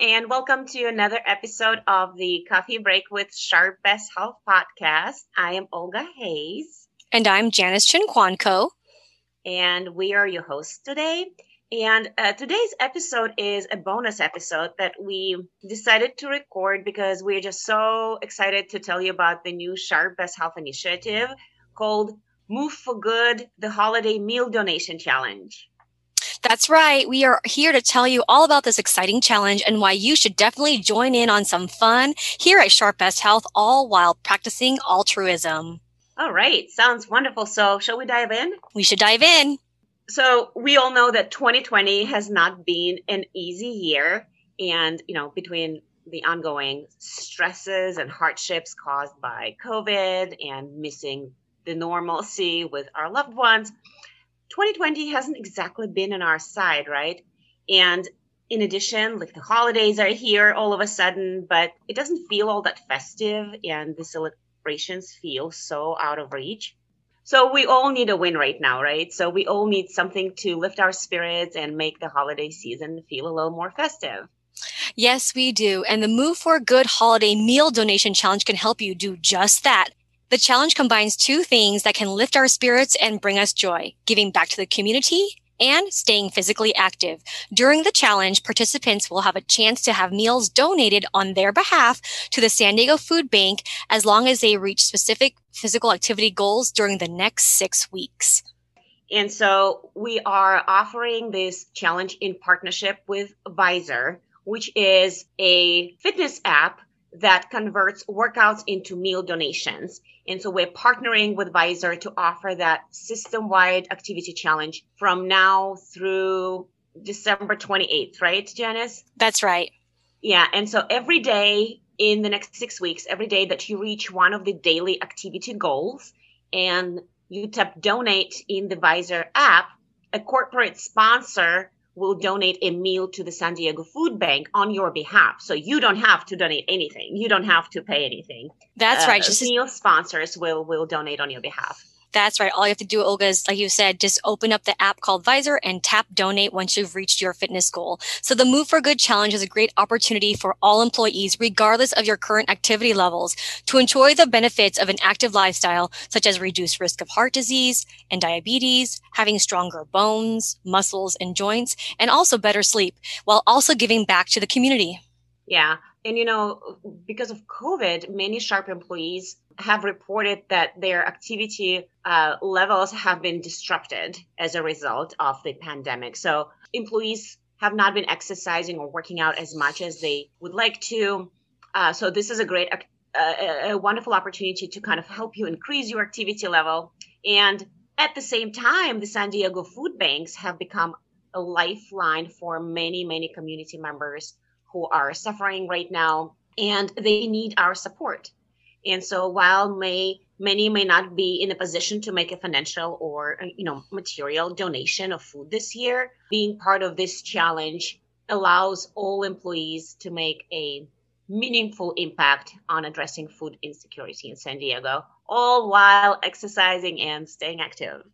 And welcome to another episode of the Coffee Break with Sharp Best Health podcast. I am Olga Hayes. And I'm Janice Chinquanco. And we are your hosts today. And uh, today's episode is a bonus episode that we decided to record because we're just so excited to tell you about the new Sharp Best Health initiative called Move for Good, the Holiday Meal Donation Challenge. That's right. We are here to tell you all about this exciting challenge and why you should definitely join in on some fun here at Sharp Best Health, all while practicing altruism. All right. Sounds wonderful. So, shall we dive in? We should dive in. So, we all know that 2020 has not been an easy year. And, you know, between the ongoing stresses and hardships caused by COVID and missing the normalcy with our loved ones, 2020 hasn't exactly been on our side, right? And in addition, like the holidays are here all of a sudden, but it doesn't feel all that festive and the celebrations feel so out of reach. So we all need a win right now, right? So we all need something to lift our spirits and make the holiday season feel a little more festive. Yes, we do. And the Move for Good Holiday Meal Donation Challenge can help you do just that. The challenge combines two things that can lift our spirits and bring us joy, giving back to the community and staying physically active. During the challenge, participants will have a chance to have meals donated on their behalf to the San Diego Food Bank as long as they reach specific physical activity goals during the next six weeks. And so we are offering this challenge in partnership with Vizer, which is a fitness app that converts workouts into meal donations. And so we're partnering with Vizer to offer that system wide activity challenge from now through December 28th, right, Janice? That's right. Yeah. And so every day in the next six weeks, every day that you reach one of the daily activity goals and you tap donate in the Vizer app, a corporate sponsor will donate a meal to the San Diego Food Bank on your behalf. So you don't have to donate anything. You don't have to pay anything. That's uh, right. Just meal sponsors will will donate on your behalf. That's right. All you have to do, Olga, is like you said, just open up the app called Vizer and tap donate once you've reached your fitness goal. So the Move for Good challenge is a great opportunity for all employees, regardless of your current activity levels, to enjoy the benefits of an active lifestyle, such as reduced risk of heart disease and diabetes, having stronger bones, muscles, and joints, and also better sleep, while also giving back to the community. Yeah. And you know, because of COVID, many Sharp employees have reported that their activity uh, levels have been disrupted as a result of the pandemic. So employees have not been exercising or working out as much as they would like to. Uh, so this is a great, uh, a wonderful opportunity to kind of help you increase your activity level. And at the same time, the San Diego food banks have become a lifeline for many, many community members who are suffering right now, and they need our support. And so while may many may not be in a position to make a financial or uh, you know material donation of food this year, being part of this challenge allows all employees to make a meaningful impact on addressing food insecurity in San Diego, all while exercising and staying active.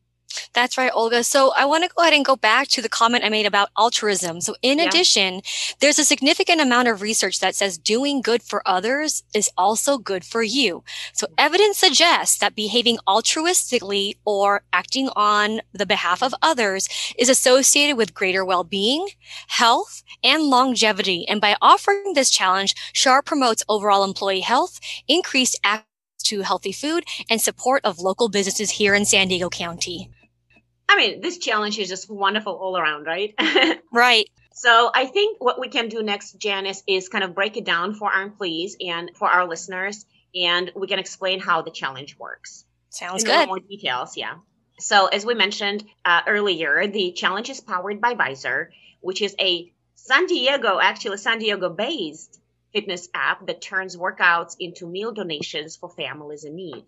That's right, Olga. So I want to go ahead and go back to the comment I made about altruism. So in yeah. addition, there's a significant amount of research that says doing good for others is also good for you. So evidence suggests that behaving altruistically or acting on the behalf of others is associated with greater well-being, health, and longevity. And by offering this challenge, Sharp promotes overall employee health, increased access to healthy food, and support of local businesses here in San Diego County. I mean, this challenge is just wonderful all around, right? right. So I think what we can do next, Janice, is kind of break it down for our employees and for our listeners, and we can explain how the challenge works. Sounds good. More details, yeah. So as we mentioned uh, earlier, the challenge is powered by Vizer, which is a San Diego, actually San Diego-based fitness app that turns workouts into meal donations for families in need.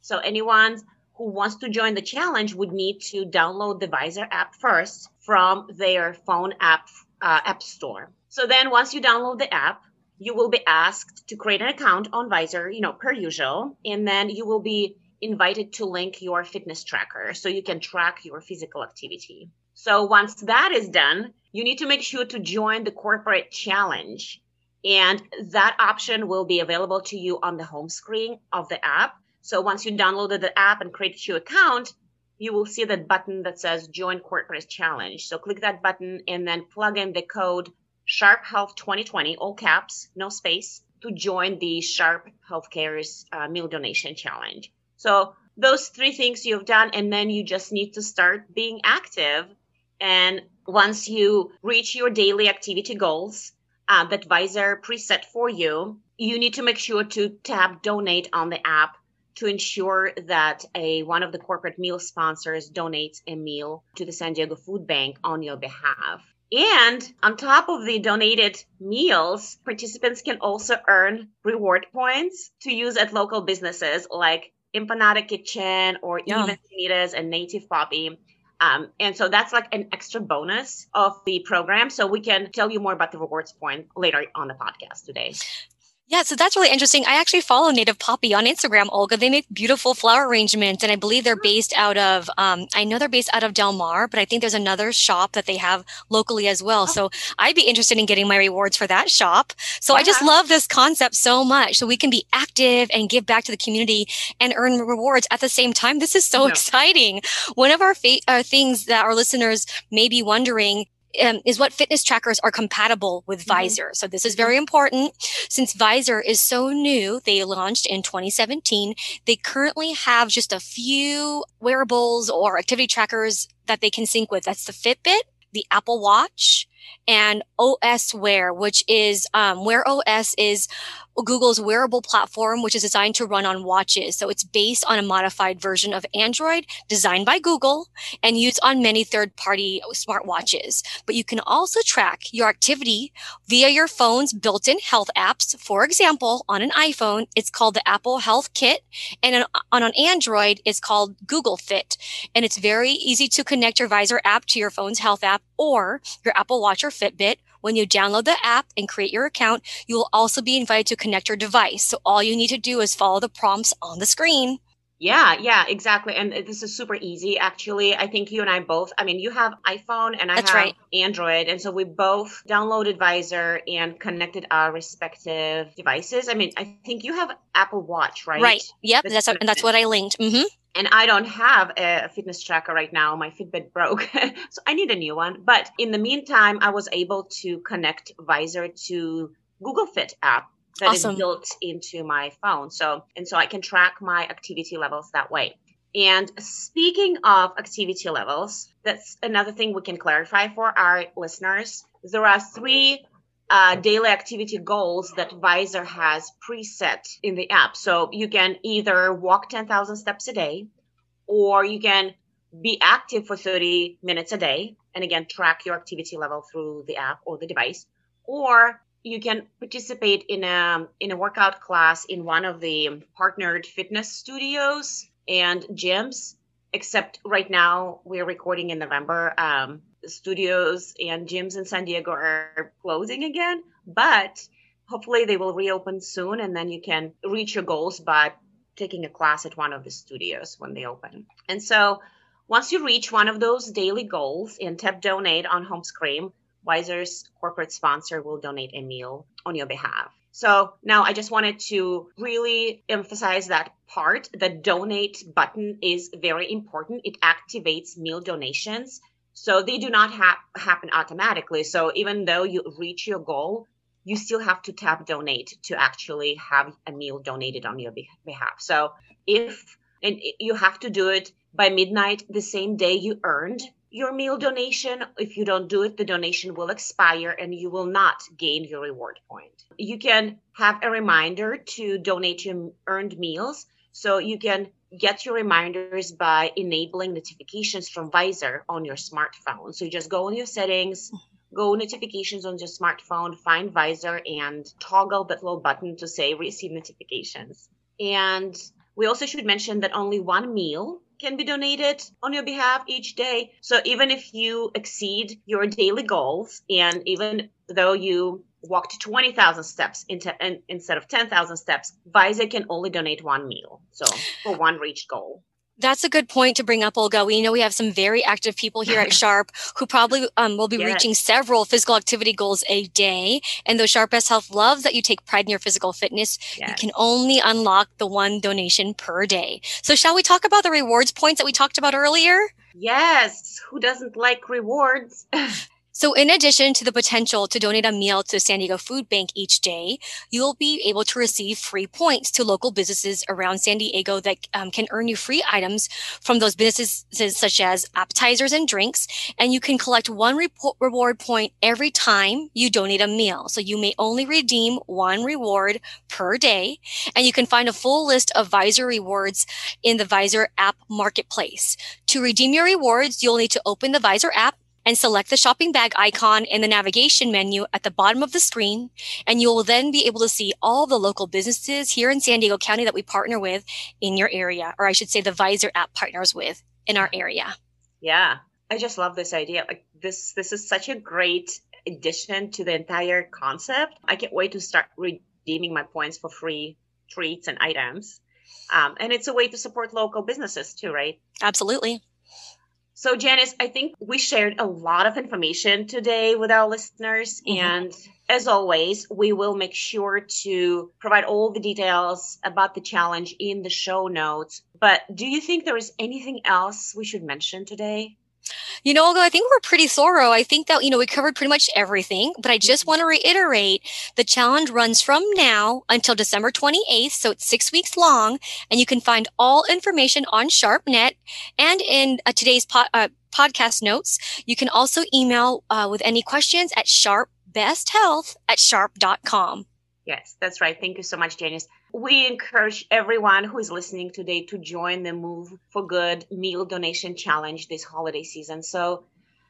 So anyone who wants to join the challenge would need to download the Vizer app first from their phone app uh, app store. So then once you download the app, you will be asked to create an account on Vizer, you know, per usual, and then you will be invited to link your fitness tracker so you can track your physical activity. So once that is done, you need to make sure to join the corporate challenge. And that option will be available to you on the home screen of the app. So once you downloaded the app and created your account, you will see that button that says join corporate challenge. So click that button and then plug in the code Sharp Health 2020, all caps, no space, to join the Sharp Healthcare's uh, meal donation challenge. So those three things you've done, and then you just need to start being active. And once you reach your daily activity goals uh, that Vizer preset for you, you need to make sure to tap donate on the app to ensure that a one of the corporate meal sponsors donates a meal to the San Diego Food Bank on your behalf. And on top of the donated meals, participants can also earn reward points to use at local businesses like Empanada Kitchen or yeah. even Sanitas and Native Poppy. Um, and so that's like an extra bonus of the program. So we can tell you more about the rewards point later on the podcast today. Yeah, so that's really interesting. I actually follow Native Poppy on Instagram, Olga. They make beautiful flower arrangements, and I believe they're based out of, um, I know they're based out of Del Mar, but I think there's another shop that they have locally as well. So I'd be interested in getting my rewards for that shop. So I just love this concept so much. So we can be active and give back to the community and earn rewards at the same time. This is so exciting. One of our fa- uh, things that our listeners may be wondering um, is what fitness trackers are compatible with mm-hmm. So this is very important. Since Vizer is so new, they launched in 2017. They currently have just a few wearables or activity trackers that they can sync with. That's the Fitbit, the Apple Watch, and OS Wear, which is um, Wear OS is Google's wearable platform, which is designed to run on watches. So it's based on a modified version of Android designed by Google and used on many third party smartwatches. But you can also track your activity via your phone's built in health apps. For example, on an iPhone, it's called the Apple Health Kit and on an Android, it's called Google Fit. And it's very easy to connect your Vizer app to your phone's health app or your Apple Watch or Fitbit when you download the app and create your account, you will also be invited to connect your device. So all you need to do is follow the prompts on the screen. Yeah, yeah, exactly. And this is super easy, actually. I think you and I both, I mean, you have iPhone and I That's have right. Android. And so we both downloaded Vizer and connected our respective devices. I mean, I think you have Apple Watch, right? Right. Yep. That's, that's, that's what I linked. Mm-hmm and I don't have a fitness tracker right now. My Fitbit broke, so I need a new one. But in the meantime, I was able to connect Vizer to Google Fit app that awesome. is built into my phone. So and so I can track my activity levels that way. And speaking of activity levels, that's another thing we can clarify for our listeners. There are three uh, daily activity goals that Vizer has preset in the app. So you can either walk 10,000 steps a day, or you can be active for 30 minutes a day, and again, track your activity level through the app or the device, or you can participate in a in a workout class in one of the partnered fitness studios and gyms except right now we're recording in november um, studios and gyms in San Diego are closing again, but hopefully they will reopen soon and then you can reach your goals by taking a class at one of the studios when they open. And so once you reach one of those daily goals and tap donate on home screen, Vizer's corporate sponsor will donate a meal on your behalf. So now I just wanted to really emphasize that part. The donate button is very important. It activates meal donations so they do not ha- happen automatically. So even though you reach your goal, you still have to tap donate to actually have a meal donated on your behalf. So if and you have to do it by midnight the same day you earned your meal donation. If you don't do it, the donation will expire and you will not gain your reward point. You can have a reminder to donate your earned meals. So you can get your reminders by enabling notifications from Vizer on your smartphone. So you just go in your settings, go notifications on your smartphone, find Vizer, and toggle that little button to say receive notifications. And We also should mention that only one meal can be donated on your behalf each day. So even if you exceed your daily goals, and even though you walked 20,000 steps into, in, instead of 10,000 steps, Vizer can only donate one meal. So for one reached goal. That's a good point to bring up, Olga. We know we have some very active people here at Sharp who probably um, will be yes. reaching several physical activity goals a day. And though Sharp Best Health loves that you take pride in your physical fitness, yes. you can only unlock the one donation per day. So, shall we talk about the rewards points that we talked about earlier? Yes. Who doesn't like rewards? So, in addition to the potential to donate a meal to San Diego Food Bank each day, you'll be able to receive free points to local businesses around San Diego that um, can earn you free items from those businesses, such as appetizers and drinks. And you can collect one reward point every time you donate a meal. So, you may only redeem one reward per day. And you can find a full list of Vizer rewards in the Vizer app marketplace. To redeem your rewards, you'll need to open the Vizer app and select the shopping bag icon in the navigation menu at the bottom of the screen. And you will then be able to see all the local businesses here in San Diego County that we partner with in your area, or I should say the Vizer app partners with in our area. Yeah. I just love this idea. Like this, this is such a great addition to the entire concept. I can't wait to start redeeming my points for free treats and items. Um, and it's a way to support local businesses too, right? Absolutely. So, Janice, I think we shared a lot of information today with our listeners. Mm-hmm. And as always, we will make sure to provide all the details about the challenge in the show notes. But do you think there is anything else we should mention today? You know, I think we're pretty thorough. I think that, you know, we covered pretty much everything, but I just mm-hmm. want to reiterate the challenge runs from now until December 28th. So it's six weeks long and you can find all information on SharpNet and in uh, today's po- uh, podcast notes. You can also email uh, with any questions at sharpbesthealth at sharp.com. Yes, that's right. Thank you so much, Janice. We encourage everyone who is listening today to join the Move for Good meal donation challenge this holiday season. So,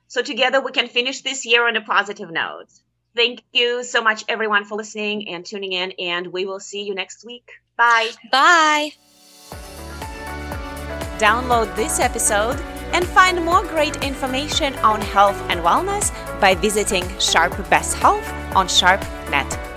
so together we can finish this year on a positive note. Thank you so much, everyone, for listening and tuning in, and we will see you next week. Bye. Bye. Download this episode and find more great information on health and wellness by visiting Sharp Best Health on SharpNet.